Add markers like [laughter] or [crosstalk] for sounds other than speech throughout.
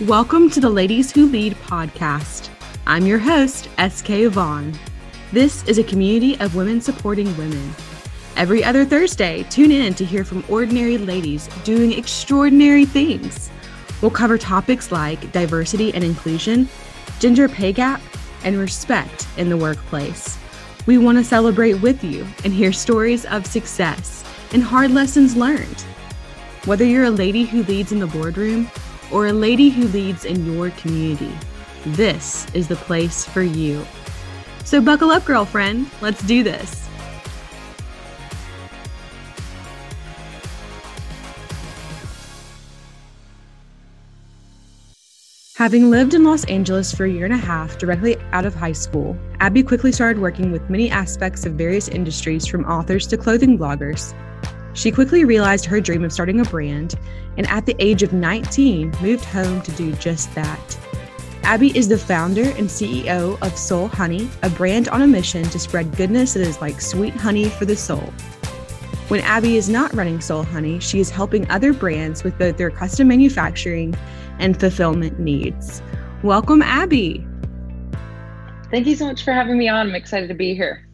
Welcome to the Ladies Who Lead podcast. I'm your host, SK Vaughn. This is a community of women supporting women. Every other Thursday, tune in to hear from ordinary ladies doing extraordinary things. We'll cover topics like diversity and inclusion, gender pay gap, and respect in the workplace. We want to celebrate with you and hear stories of success and hard lessons learned. Whether you're a lady who leads in the boardroom or a lady who leads in your community, this is the place for you. So buckle up, girlfriend. Let's do this. Having lived in Los Angeles for a year and a half directly out of high school, Abby quickly started working with many aspects of various industries from authors to clothing bloggers. She quickly realized her dream of starting a brand and at the age of 19 moved home to do just that. Abby is the founder and CEO of Soul Honey, a brand on a mission to spread goodness that is like sweet honey for the soul. When Abby is not running Soul Honey, she is helping other brands with both their custom manufacturing and fulfillment needs. Welcome, Abby. Thank you so much for having me on. I'm excited to be here.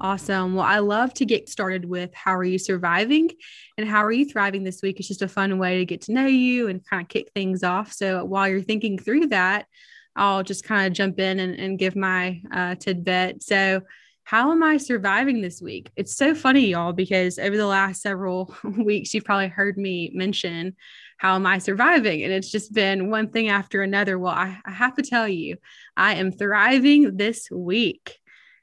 Awesome. Well, I love to get started with how are you surviving and how are you thriving this week? It's just a fun way to get to know you and kind of kick things off. So while you're thinking through that, I'll just kind of jump in and, and give my uh, tidbit. So, how am I surviving this week? It's so funny, y'all, because over the last several [laughs] weeks, you've probably heard me mention how am I surviving? And it's just been one thing after another. Well, I, I have to tell you, I am thriving this week.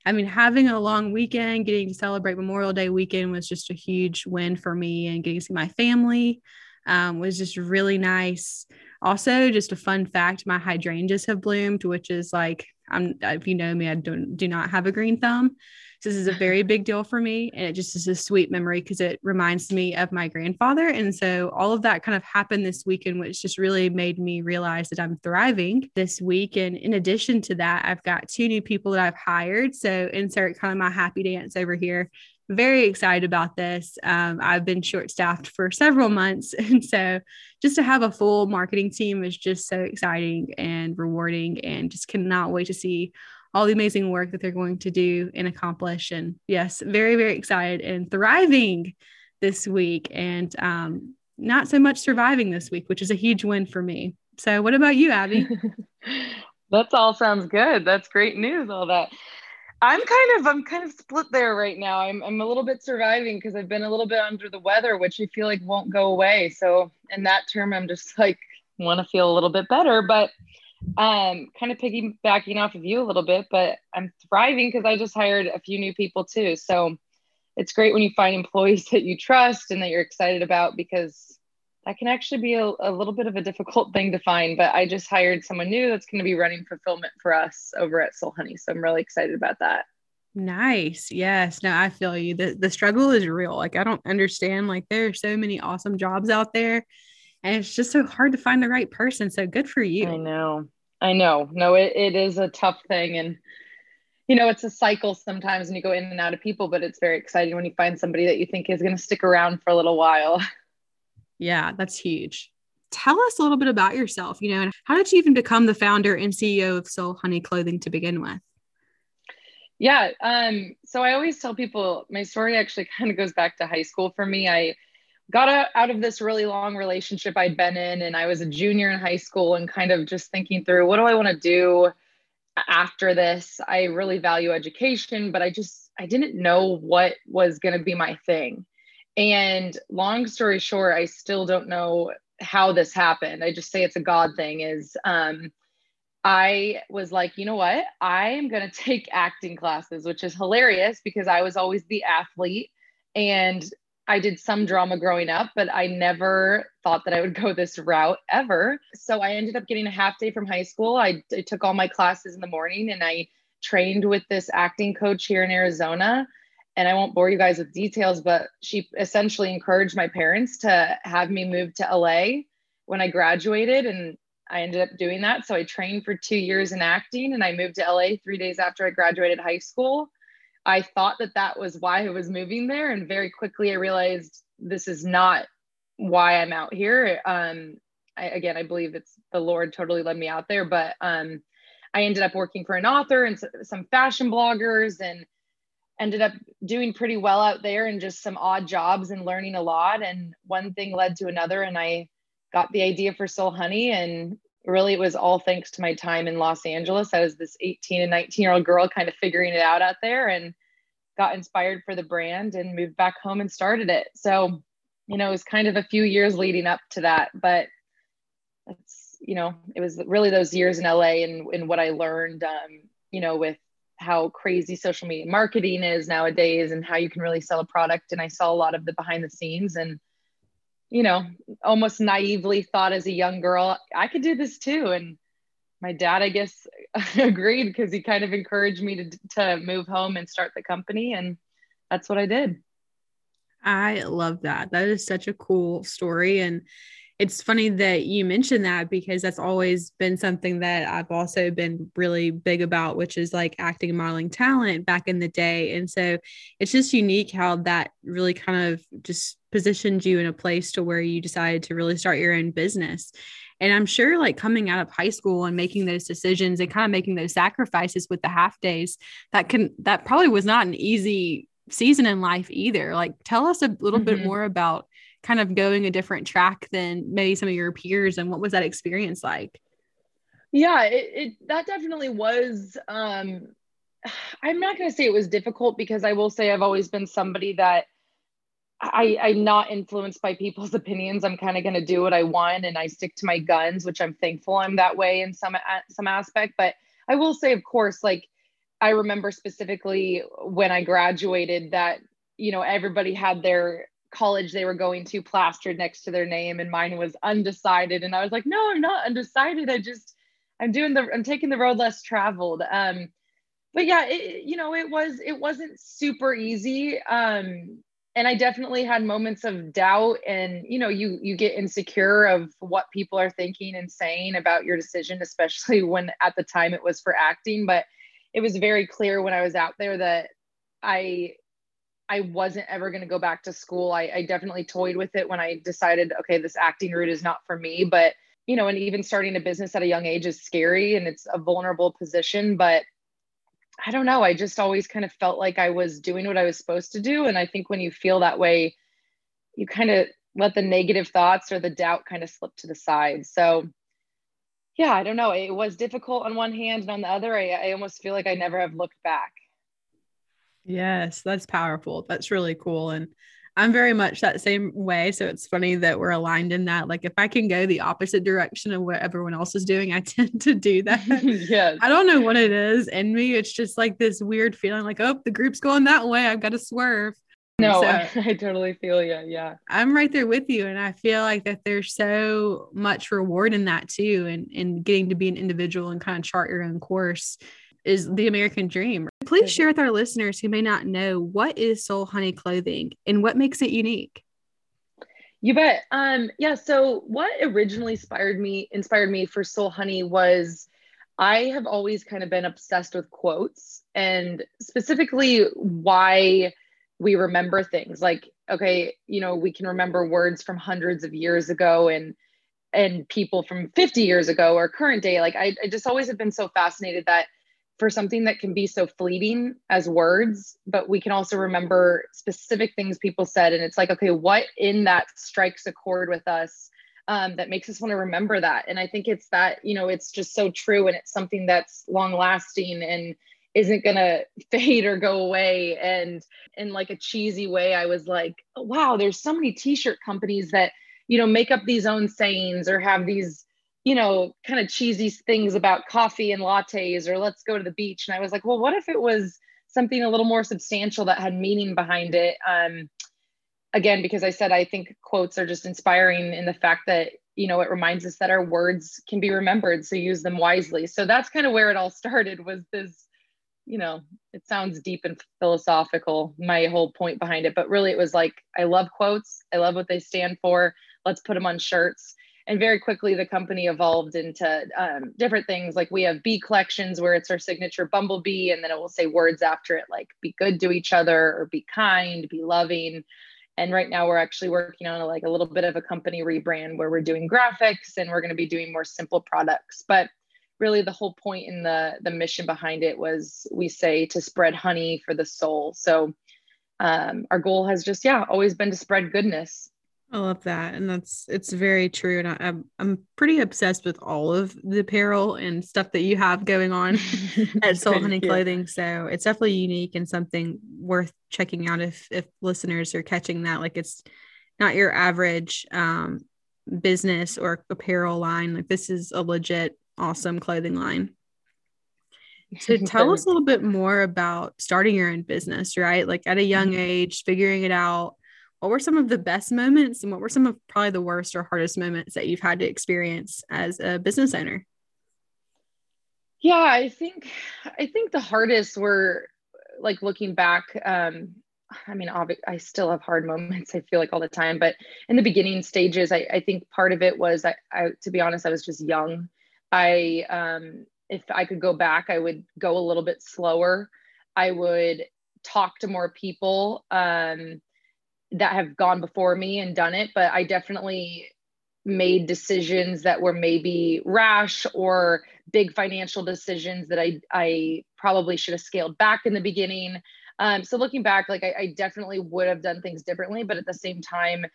I mean, having a long weekend, getting to celebrate Memorial Day weekend was just a huge win for me, and getting to see my family um, was just really nice. Also, just a fun fact: my hydrangeas have bloomed, which is like, I'm if you know me, I don't do not have a green thumb, this is a very big deal for me. And it just is a sweet memory because it reminds me of my grandfather. And so all of that kind of happened this weekend, which just really made me realize that I'm thriving this week. And in addition to that, I've got two new people that I've hired. So insert kind of my happy dance over here very excited about this. Um, I've been short staffed for several months. [laughs] And so just to have a full marketing team is just so exciting and rewarding and just cannot wait to see all the amazing work that they're going to do and accomplish. And yes, very, very excited and thriving this week and um, not so much surviving this week, which is a huge win for me. So, what about you, Abby? [laughs] That's all sounds good. That's great news, all that. I'm kind of I'm kind of split there right now. I'm I'm a little bit surviving because I've been a little bit under the weather, which I feel like won't go away. So in that term, I'm just like want to feel a little bit better. But um, kind of piggybacking off of you a little bit, but I'm thriving because I just hired a few new people too. So it's great when you find employees [laughs] that you trust and that you're excited about because that can actually be a, a little bit of a difficult thing to find. But I just hired someone new that's going to be running fulfillment for us over at Soul Honey. So I'm really excited about that. Nice. Yes. No, I feel you. The the struggle is real. Like I don't understand. Like there are so many awesome jobs out there. And it's just so hard to find the right person. So good for you. I know. I know. No, it, it is a tough thing. And, you know, it's a cycle sometimes when you go in and out of people, but it's very exciting when you find somebody that you think is going to stick around for a little while. [laughs] Yeah, that's huge. Tell us a little bit about yourself, you know, and how did you even become the founder and CEO of Soul Honey Clothing to begin with? Yeah. Um, so I always tell people my story actually [laughs] kind of goes back to high school for me. I got out of this really long relationship I'd been in, and I was a junior in high school, and kind of just thinking through what do I want to do after this. I really value education, but I just I didn't know what was going to be my thing. And long story short, I still don't know how this happened. I just say it's a God thing. Is um, I was like, you know what? I am going to take acting classes, which is hilarious because I was always the athlete and I did some drama growing up, but I never thought that I would [laughs] go this route ever. So I ended up getting a half day from high school. I, I, took all my classes in the morning and I trained with this acting coach here in Arizona. And I won't bore you guys with details, but she essentially encouraged my parents to have me move to LA when I graduated. And I ended up doing that. So I trained for two years in acting and I moved to LA three days after I graduated high school. I thought that that was why I was moving there. And very quickly I realized this is not why I'm out here. Um, I, again, I believe it's the Lord totally led me out there, but um, I ended up working for an author and some fashion bloggers and ended up doing pretty well out there and just some odd jobs and learning a lot. And one thing led to another. And I got the idea for Soul Honey. And really, it was all thanks to my time in Los Angeles. I was this 18 and 19 year old girl kind of figuring it out out there and got inspired for the brand and moved back home and started it. So, you know, it was kind of a few years leading up to that. But that's you know, it was really those years in LA and, and what I learned, um, you know, with how crazy social media marketing is nowadays and how you can really sell a product. And I saw a lot of the behind the scenes and, you know, almost naively thought as a young girl, I could do this too. And my dad, I guess, [laughs] agreed because he kind of encouraged me to, to move home and start the company. And that's what I did. I love that. That is such a cool story. And it's funny that you mentioned that because that's always been something that I've also been really big about, which is like acting and modeling talent back in the day. And so it's just unique how that really kind of just positioned you in a place to where you decided to really start your own business. And I'm sure like coming out of high school and making those decisions and kind of making those sacrifices with the half days, that can, that probably was not an easy season in life either. Like tell us a little mm-hmm. bit more about kind of going a different track than maybe some of your peers and what was that experience like yeah it, it that definitely was um [sighs] i'm not going to say it was difficult because i will say i've always been somebody that I, I'm not influenced by people's [laughs] opinions. I'm kind of going to do what I want, and I stick to my guns, which I'm thankful I'm that way in some some aspect. But I will say, of course, like I remember specifically when I graduated that you know everybody had their college they were going to plastered next to their name and mine was undecided and i was like no i'm not undecided i just i'm doing the i'm taking the road less traveled um but yeah it, you know it was it wasn't super easy um and i definitely had moments of doubt and you know you you get insecure of what people are thinking and saying about your decision especially [laughs] when at the time it was for acting but it was very clear when i was out there that i I wasn't ever going to go back to school. I, I definitely toyed with it when I decided, okay, this acting route is not for me. But, you know, and even starting a business at a young age is scary and it's a vulnerable position. But I don't know. I just always kind of felt like I was doing what I was supposed to do. And I think when you feel that way, you kind of let the negative thoughts or the doubt kind of slip to the side. So, yeah, I don't know. It was difficult on one hand, and on the other, I, I almost feel like I never have looked back. Yes, that's powerful. That's really cool. And I'm very much that same way. So it's funny that we're aligned in that. Like, if I can go the opposite direction of what everyone else is doing, I [laughs] tend to do that. [laughs] yes. I don't know what it is in me. It's just like this weird feeling like, oh, the group's going that way. I've got to swerve. No, so, I, [laughs] I totally feel you. Yeah. I'm right there with you. And I feel like that there's so much reward in that too. And, and getting to be an individual and kind of chart your own course is the American dream. Please share with our listeners who may not know what is Soul Honey clothing and what makes it unique. You bet. Um, yeah. So what originally inspired me inspired me for Soul Honey was I have always kind of been obsessed with quotes and specifically why we remember things. Like, okay, you know, we can remember words from hundreds of years ago and and people from 50 years ago or current day. Like I, I just always have been so fascinated that for something that can be so fleeting as words, but we can also remember specific things people said. And it's like, okay, what in that strikes a chord with us um, that makes us want to remember that? And I think it's that, you know, it's just so true and it's something that's long lasting and isn't going [laughs] to fade or go away. And in like a cheesy way, I was like, oh, wow, there's so many t shirt companies that, you know, make up these own sayings or have these you know, kind of cheesy things about coffee and lattes or let's go to the beach. And I was like, well, what if it was something a little more substantial that had meaning behind it? Um, again, because I said I think quotes are just inspiring in the fact that, you know, it reminds us that our words can be remembered. So use them wisely. So that's kind of where it all [laughs] started was this, you know, it sounds deep and philosophical, my whole point behind it. But really, it was like, I love quotes. I love what they stand for. Let's put them on shirts and very quickly the company evolved into um, different things. Like we have bee collections where it's our signature bumblebee and then it will say words after it like be good to each other or be kind be loving. And right now we're actually working on a, like a little bit of a company rebrand where we're doing graphics and we're going to be doing more simple products. But really the whole point in the the mission behind it was we say to spread honey for the soul. So um, our goal has just yeah always been to spread goodness I love that, and that's it's very true. And I, am I'm pretty obsessed with all of the apparel and stuff that you have going on [laughs] at Soul Honey Clothing. So it's definitely unique and something worth checking out if if listeners are catching that. Like it's not your average um, business or apparel line. Like this is a legit awesome clothing line. So [laughs] tell us a little bit more about starting your own business, right? Like at a young mm-hmm. age, figuring it out what were some of the best moments and what were some of probably the worst or hardest moments that you've had to experience as a business owner? Yeah, I think I think the hardest were like looking back um I mean, I still have hard [laughs] moments. I feel like all the time, but in the beginning stages, I, I think part of it was I, I, to be honest, I was just young. I, um, if I could go back, I would go a little bit slower. I would talk to more people. Um, that have gone before me and done it, but I definitely made decisions that were maybe rash or big financial decisions that I I probably should have scaled back in the beginning. Um, so looking back, like I, I definitely would have done things differently, but at the same time,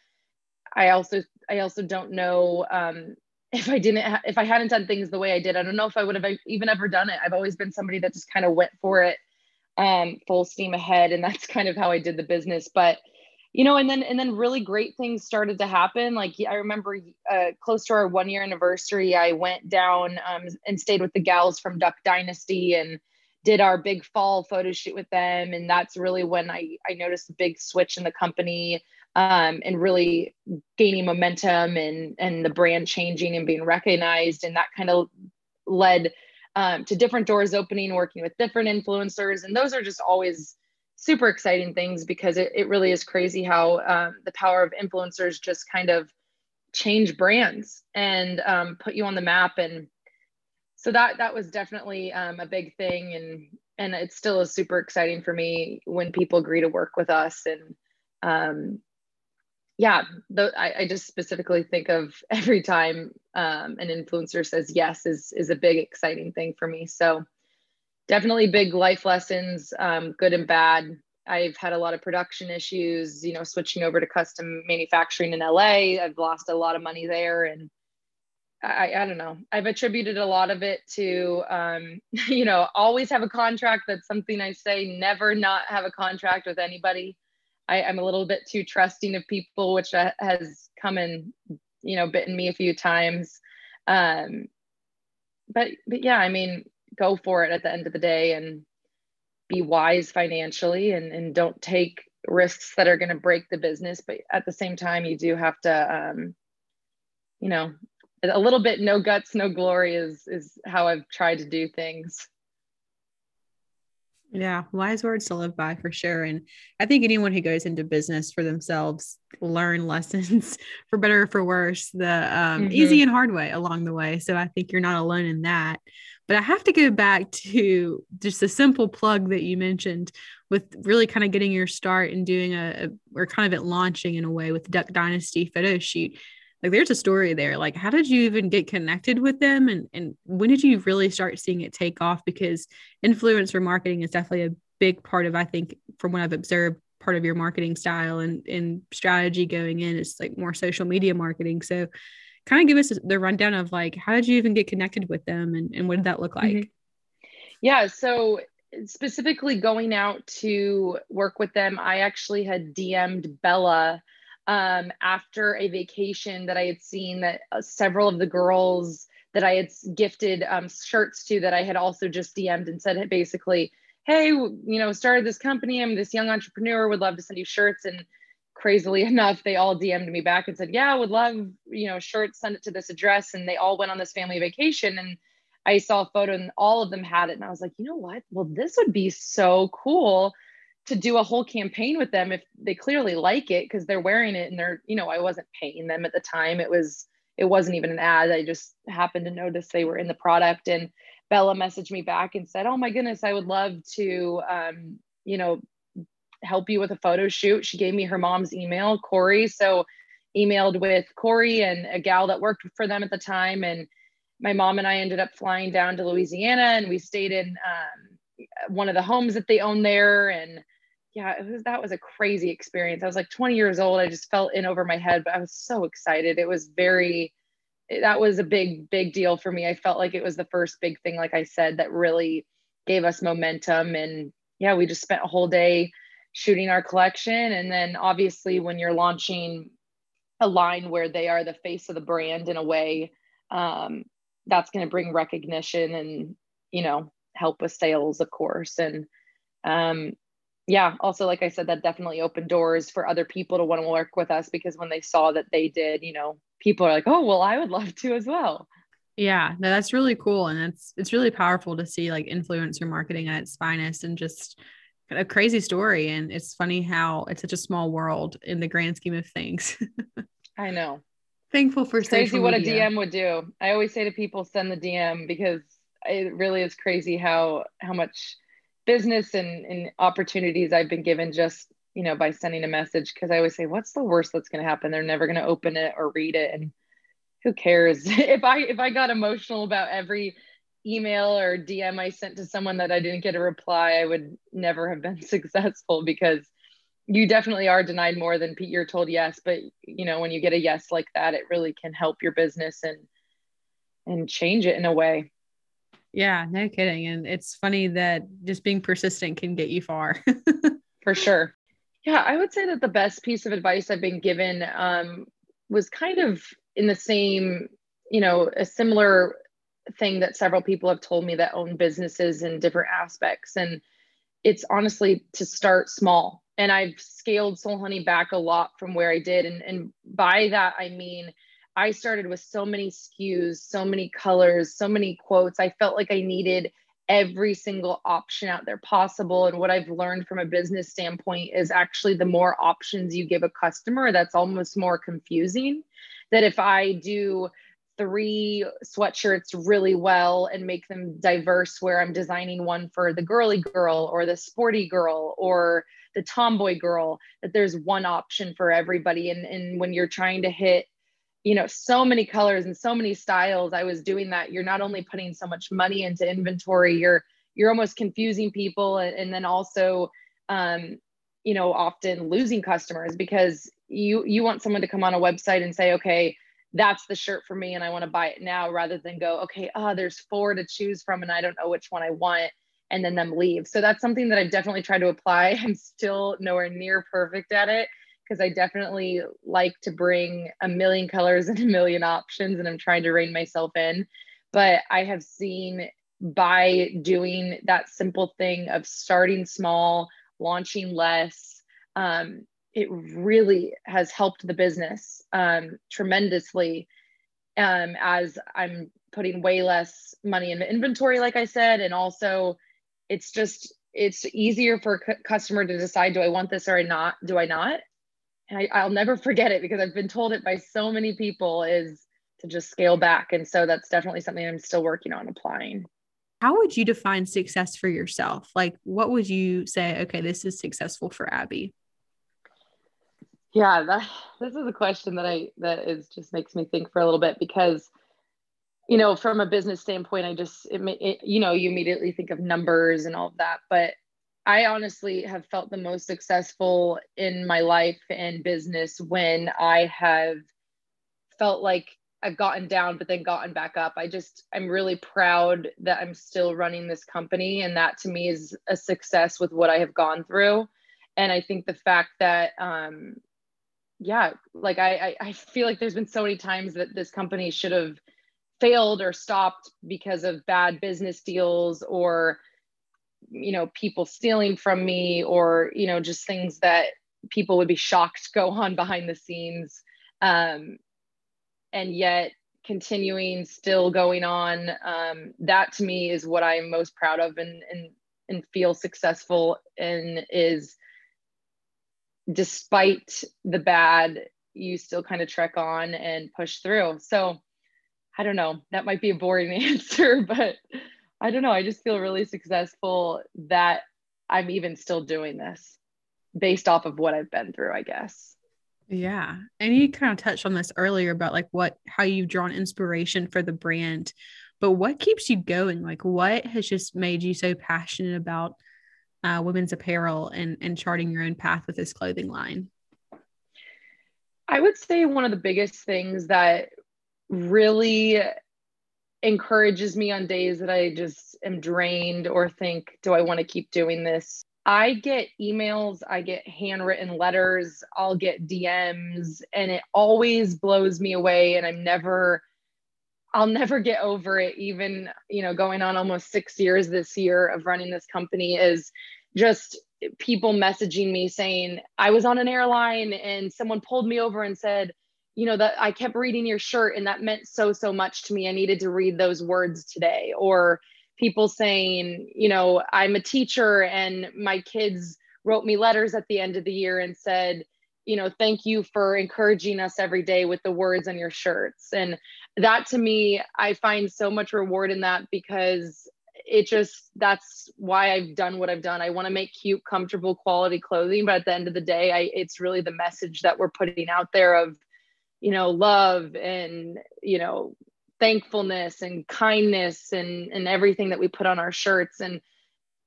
I also I also don't know um, [laughs] if I didn't ha- if I hadn't done things the way I did. I don't know if I would have even ever done it. I've always been somebody that just kind of went for it um, full steam ahead, and that's kind of how I did the business. But you know and then and then really great things started to happen. Like i remember uh, close to our one year anniversary i went down um, and stayed with the gals from duck dynasty and did our big fall photo shoot with them. And that's really when i i noticed a big switch in the company um, and really gaining momentum and and the brand changing and being recognized. And that kind of led um, to different doors opening working with different influencers. And those are just always super exciting things because it, it really is crazy how um, the power of influencers just kind of change brands and um, put you on the map. And so that that was definitely um, a big thing. And and it still is super exciting for me when people agree to work with us. And um, yeah the, I, I, just specifically think of [laughs] every time um, an influencer says yes is is a big exciting thing for me. So definitely big life lessons, um, good and bad. I've had a lot of production issues, you know, switching over to custom manufacturing in LA. I've lost a lot of money there. And I, I don't know. I've attributed a lot of it to, um, [laughs] you know, always have a contract. That's something I say, never not have a contract with anybody. I, am a little bit too trusting of people, which has come and, you know, bitten me a few times. Um, but, but yeah, I mean, go for it at the end of the day and be wise financially and, and don't take risks that are going to break the business but at the same time you do have to um, you know a little bit no guts no glory is is how i've tried to do things yeah, wise words to live by for sure. And I think anyone who goes into business for themselves learn lessons [laughs] for better or for worse, the um, mm-hmm. easy and hard way along the way. So I think you're not alone in that. But I have to go back to just a simple plug that you mentioned with really kind of getting your start and doing a, a or kind of it launching in a way with Duck Dynasty photo shoot. Like there's a story there. Like how did you even get connected with them? And and when did you really start seeing it take off? Because influencer marketing is definitely a big part of i think from what i've observed part of your marketing style and and strategy going in is like more social media marketing. So kind of give us the rundown of like how did you even get connected with them and, and what did that look like mm-hmm. yeah so specifically going out to work with them i actually had dm'd bella um, after a vacation that I had seen that uh, several of the girls that I had gifted um, shirts to that I had also just DM'd and said basically, hey, you know, started this company. I'm this young entrepreneur, would love to send you shirts. And crazily [laughs] enough, they all DM'd me back and said, yeah, I would love, you know, shirts, send it to this address. And they all went on this family vacation. And I saw a photo and all of them had it. And I was like, you know what? Well, this would be so cool to do a whole campaign with them if they clearly like it because they're wearing it and they're you know i wasn't paying them at the time it was it wasn't even an ad i just happened to notice they were in the product and bella messaged me back and said oh my goodness i would love to um, you know help you with a photo shoot. She gave me her mom's email, Korie. So emailed with Korie and a gal that worked for them at the time. And my mom and I ended up flying down to Louisiana and we stayed in um, one of the homes that they own there. And yeah, was that was a crazy experience. I was like 20 years old. I just felt in over my head, but I was so excited. It was very that was a big, big deal for me. I felt like it was the first big thing, like I said, that really gave us momentum. And yeah, we just spent a whole day shooting our collection. And then obviously, when you're launching a line where they are the face of the brand in a way, um, that's going to bring recognition and, you know, help with sales, of course. And um, yeah, also, like I said, that definitely opened doors for other people to want to work with us because when they saw that they did, you know, people are like, oh, well, I would love to as well. Yeah, no, that's really cool. And it's it's really powerful to see like influencer marketing at its finest and just a crazy story. And it's funny how it's such a small world in the grand scheme of things. [laughs] I know. Thankful for crazy what a DM would do. I always say to people, send the DM because it really is crazy how how much business and, and opportunities I've been given just you know, by sending a message because I always say, what's the worst that's going to happen? They're never going to open it or read it. And who cares [laughs] if I, if I got emotional about every email or DM I sent to someone that I didn't get a reply, I would never have been [laughs] successful because you definitely are denied more than you're told yes. But you know, when you get a yes like that, it really can help your business and, and change it in a way. Yeah, no kidding. And it's funny that just being persistent can get you far. [laughs] For sure. Yeah, I would say that the best piece of advice I've been given um, was kind of in the same, you know, a similar thing that several people have told me that own businesses in different aspects. And it's honestly to start small. And I've scaled Soul Honey back a lot from where I did. And, and by that, I mean, I started with so many SKUs, so many colors, so many quotes. I felt like I needed every single option out there possible. And what I've learned from a business standpoint is actually the more options you give a customer, that's almost more confusing. That if I do three sweatshirts really well and make them diverse, where I'm designing one for the girly girl or the sporty girl or the tomboy girl, that there's one option for everybody. And, and when you're trying to hit you know so many colors and so many styles i was doing that you're not only putting so much money into inventory you're you're almost confusing people and, and then also um, you know often losing customers because you you want someone to come on a website and say okay that's the shirt for me and i want to buy it now rather than go okay oh there's four to choose from and i don't know which one i want and then them leave so that's something that i've definitely tried to apply [laughs] i'm still nowhere near perfect at it because I definitely like to bring a million colors [laughs] and a million options, and I'm trying to rein myself in. But I have seen by doing that simple thing of starting small, launching less, um, it really has helped the business um, tremendously um, as I'm putting way less money in inventory, like I said, and also it's just it's easier for a customer to decide do I want this or I not do I not and I, will never forget it because I've been told it by so many people is to just scale back. And so that's definitely something I'm still working on applying. How would you define success for yourself? Like, what would you say, okay, this is successful for Abby? Yeah, that, this is a question that I, that is just makes me think for a little bit because, you know, from a business standpoint, I just, it, it, you know, you immediately think of numbers and all of that. But I honestly have felt the most successful in my life and business when I have felt like I've gotten down, but then gotten back up. I just, I'm really proud that I'm still running this company. And that to me is a success with what I have gone through. And I think the fact that, um, yeah, like I, I, feel like there's been so many times that this company should have failed or stopped because of bad business deals or you know people stealing from me or you know just things that people would be shocked go on behind the scenes. Um, and yet continuing still going on um, that to me is what i'm most proud of and and and feel successful in is despite the bad you still kind of trek on and push through so i don't know that might be a boring [laughs] answer but I don't know. I just feel really successful that I'm even still doing this. based off of what I've been through, I guess. Yeah. And you kind of touched on this earlier about like what, how you've drawn inspiration for the brand, but what keeps you going? Like what has just made you so passionate about uh, women's apparel and, and charting your own path with this clothing line? I would say one of the biggest things that really encourages me on days that I just am drained or think, do I want to keep doing this? I get emails, I get handwritten letters, I'll get DMs, and it always blows me away. And I'm never, I'll never get over it. Even, you know, going on almost six years this year of running this company is just people messaging me saying, I was on an airline and someone pulled me over and said, you know, that I kept reading your shirt and that meant so, so much to me. I needed to read those words today. Or, people saying, you know, I'm a teacher and my kids wrote me letters at the end of the year and said, you know, thank you for encouraging us every day with the words on your shirts. And that to me, I find so much reward in that because it just that's why I've done what I've done. I want to make cute, comfortable, quality clothing, but at the end of the day, I it's really the message that we're putting out there of, you know, love and, you know, thankfulness and kindness and and everything that we put on our shirts and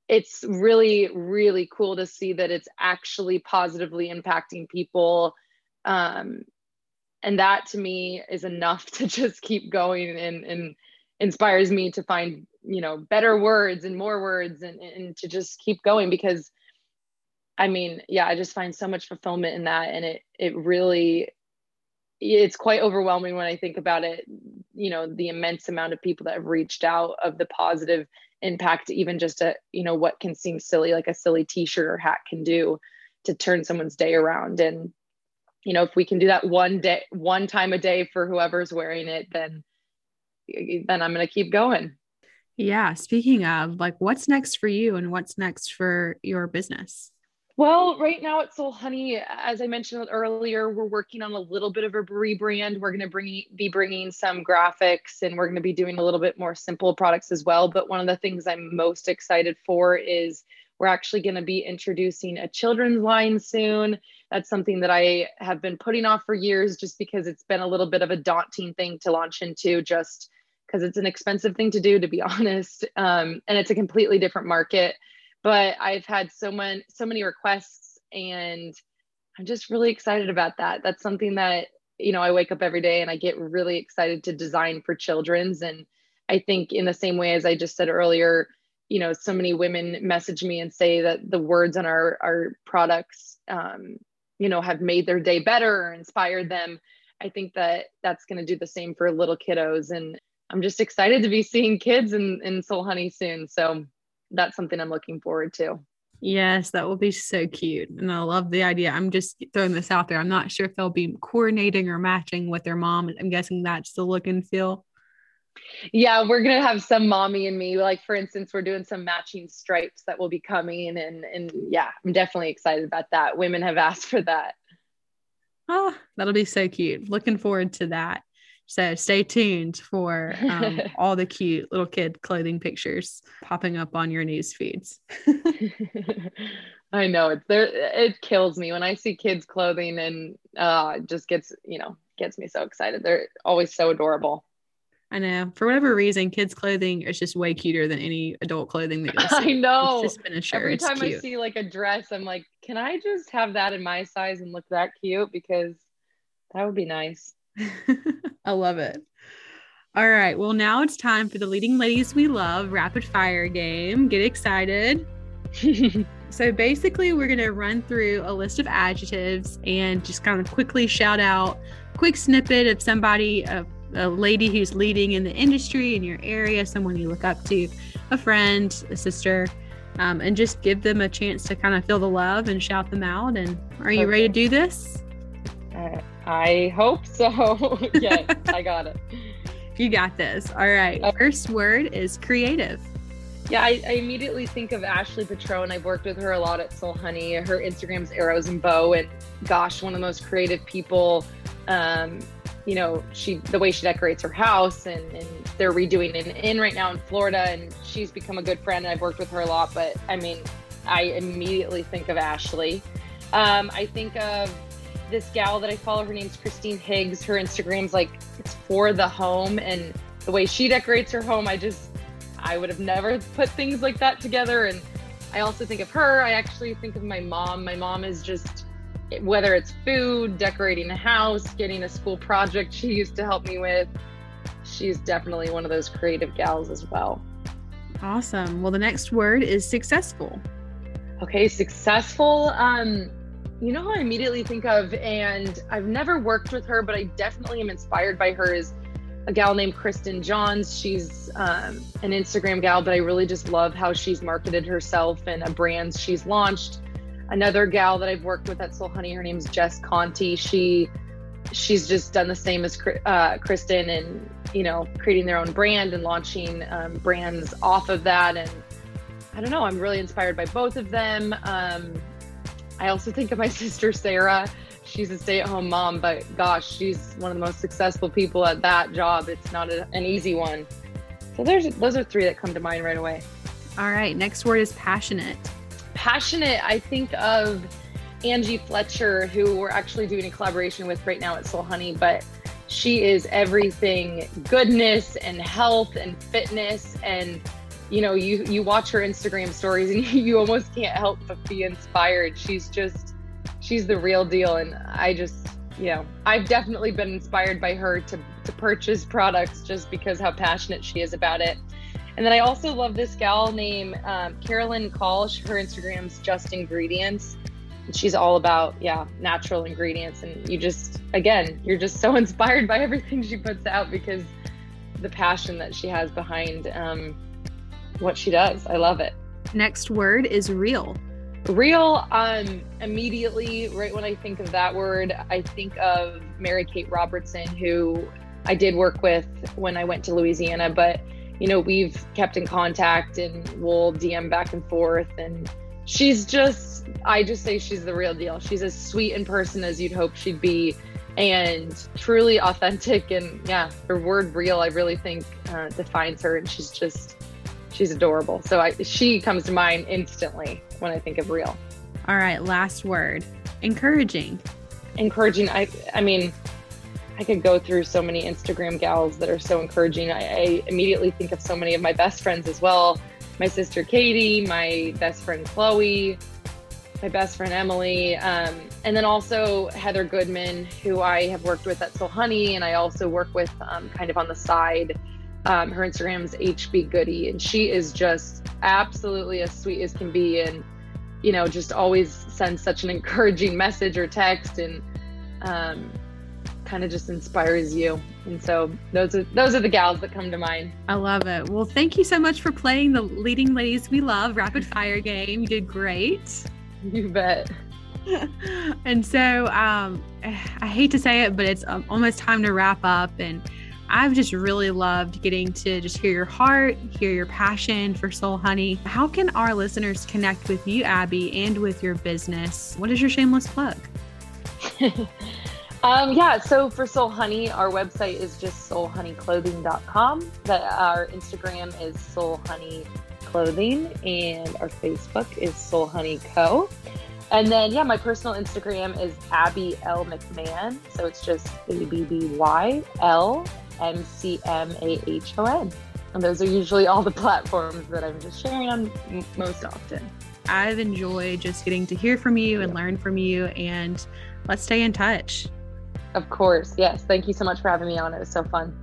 it's really really cool to see that it's actually positively impacting people um, and that to me is enough [laughs] to just keep going and, and inspires me to find you know better words and more words and, and to just keep going because i mean yeah i just find so much fulfillment in that and it it really it's quite overwhelming when I think about it. You know, the immense amount of people that have reached out of the positive impact, even just a, you know, what can seem silly, like a silly t shirt or hat can do to turn someone's day around. And, you know, if we can do that one day, one time a day for whoever's wearing it, then, then I'm going to keep going. Yeah. Speaking of, like, what's next for you and what's next for your business? Well, right now at Soul Honey, as I mentioned earlier, we're working on a little bit of a rebrand. We're going to bring be bringing some graphics, and we're going to be doing a little bit more simple products as well. But one of the things I'm most excited for is we're actually going to be introducing a children's line soon. That's something that I have been putting off for years, just because it's been a little bit of a daunting thing to launch into, just because it's an expensive thing to do, to be [laughs] honest, um, and it's a completely different market but I've had so many so many requests and I'm just really excited about that. That's something that you know I wake up every day and I get really excited to design for children's and I think in the same way as I just said earlier, you know, so many women message me and say that the words on our our products um, you know have made their day better or inspired them. I think that that's going to do the same for little kiddos and I'm just excited to be seeing kids in in Soul Honey soon. So that's something I'm looking forward to. Yes, that will be so cute. And I love the idea. I'm just throwing this out there. I'm not sure if they'll be coordinating or matching with their mom. I'm guessing that's the look and feel. Yeah, we're gonna have some mommy and me. Like for instance, we're doing some matching stripes that will be coming and and yeah, I'm definitely excited about that. Women have asked for that. Oh, that'll be so cute. Looking forward to that. So stay tuned for um, [laughs] all the cute little kid clothing pictures popping up on your news feeds. [laughs] I know it's there. It kills me when I see kids clothing and uh, it just gets you know gets me so excited. They're always so adorable. I know. For whatever reason, kids' clothing is just way cuter than any adult clothing that. [laughs] I know. It's just been a shirt. Every it's time cute. I see like a dress, I'm like, can I just have that in my size and look that cute? Because that would be nice. [laughs] I love it. All right. Well, now it's time for the leading ladies we love rapid fire game. Get excited. [laughs] so basically, we're going to run through a list of adjectives and just kind of quickly shout out quick snippet of somebody, a, a lady who's leading in the industry in your area, someone you look up to, a friend, a sister, um, and just give them a chance to kind of feel the love and shout them out. And are you okay. ready to do this? Uh, I hope so. [laughs] yes, I got it. You got this. All right. First word is creative. Yeah, I, I, immediately think of Ashley Patron. I've worked with her a lot at Soul Honey. Her Instagram's Arrows and Bow, and gosh, one of the most creative people. Um, you know, she the way she decorates her house, and, and they're redoing an inn right now in Florida, and she's become a good friend. And I've worked with her a lot, but I mean, I immediately think of Ashley. Um, I think of this gal that I follow. Her name's Christine Higgs. Her Instagram's like it's for the home, and the way she decorates her home, I just I would have never put things like that together. And I also think of her. I actually think of my mom. My mom is just whether it's food, decorating a house, getting a school project she used to help me with. She's definitely one of those creative gals as well. Awesome. Well, the next word is successful. Okay, successful. Um, you know who I immediately think of, and I've never worked with her, but I definitely am inspired by her is a gal named Kristen Johns. She's um, an Instagram gal, but I really just love how she's marketed herself and a brand she's launched. Another gal that I've worked with at Soul Honey, her name's Jess Conti. She she's just done the same as uh, Kristen and you know creating their own brand and launching um, brands off of that. And I don't know, I'm really inspired by both of them. Um, I also think of my [laughs] sister Sarah she's a stay-at-home mom, but gosh, she's one of the most successful people at that job. It's not a, an easy one. So there's those are three that come to mind right away. All right, next word is passionate. Passionate, I think of Angie Fletcher, who we're actually doing a collaboration with right now at Soul Honey, but she is everything goodness and health and fitness and you know you you watch her instagram stories and [laughs] you almost can't help but be inspired she's just she's the real deal. And I just, you know, I've definitely been inspired by her to, to purchase products just because how passionate she is about it. And then I also love this gal named um, Karalynne Call. Her Instagram's Just Ingredients. She's all about, yeah, natural ingredients. And you just, again, you're just so [laughs] inspired by everything she puts out because the passion that she has behind um, what she does. I love it. Next word is real. Real, um, immediately, right when I think of that word, I think of Mary Kate Robertson, who I did work with when I went to Louisiana, but you know, we've kept in contact and we'll DM back and forth. And she's just, I just say she's the real deal. She's as sweet in person as you'd hope she'd be and truly authentic. And yeah, her word real, I really think uh, defines her. And she's just, she's adorable. So I, she comes to mind instantly when I think of real. All right, last word. Encouraging. Encouraging. I I mean, I could go through so many Instagram gals that are so encouraging. I, I immediately think of so many of my best friends as well. My sister Katie, my best friend Chloe, my best friend Emily, um, and then also Heather Goodman, who I have worked with at Soul Honey, and I also work with um, kind of on the side um, her Instagram is HB Goody, and she is just absolutely as sweet as can be, and you know, just always sends such an [laughs] encouraging message or text, and um, kind of just inspires you. And so those are those are the gals that come to mind. I love it. Well, thank you so much for playing the leading ladies we love rapid fire game. You did great. You bet. [laughs] and so um, [sighs] I hate to say it, but it's um, almost time to wrap up and I've just really loved getting to just hear your heart, hear your passion for Soul Honey. How can our listeners connect with you, Abby, and with your business? What is your shameless plug? [laughs] um, yeah, so for Soul Honey, our website is just soulhoneyclothing.com. Our Instagram is Soul Honey Clothing, and our Facebook is Soul Honey Co. And then, yeah, my personal Instagram is Abby L McMahon. So it's just A B B Y L M C M A H O N. And those are usually all the platforms that I'm just sharing on most often. I've enjoyed just getting to hear from you and learn from you, and let's stay in touch. Of course. Yes. Thank you so much for having me on. It was so fun.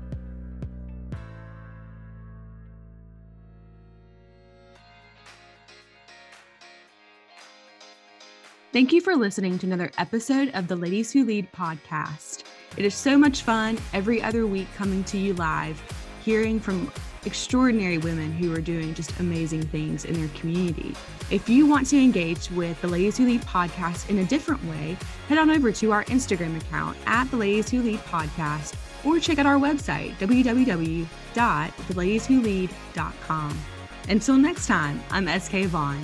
Thank you for listening to another episode of the Ladies Who Lead podcast. It is so much fun every other week coming to you live, hearing from extraordinary women who are doing just amazing things in their community. If you want to engage with the Ladies Who Lead podcast in a different way, head on over to our Instagram account at the Ladies Who Lead podcast or check out our website, www.theladieswholead.com. Until next time, I'm SK Vaughn.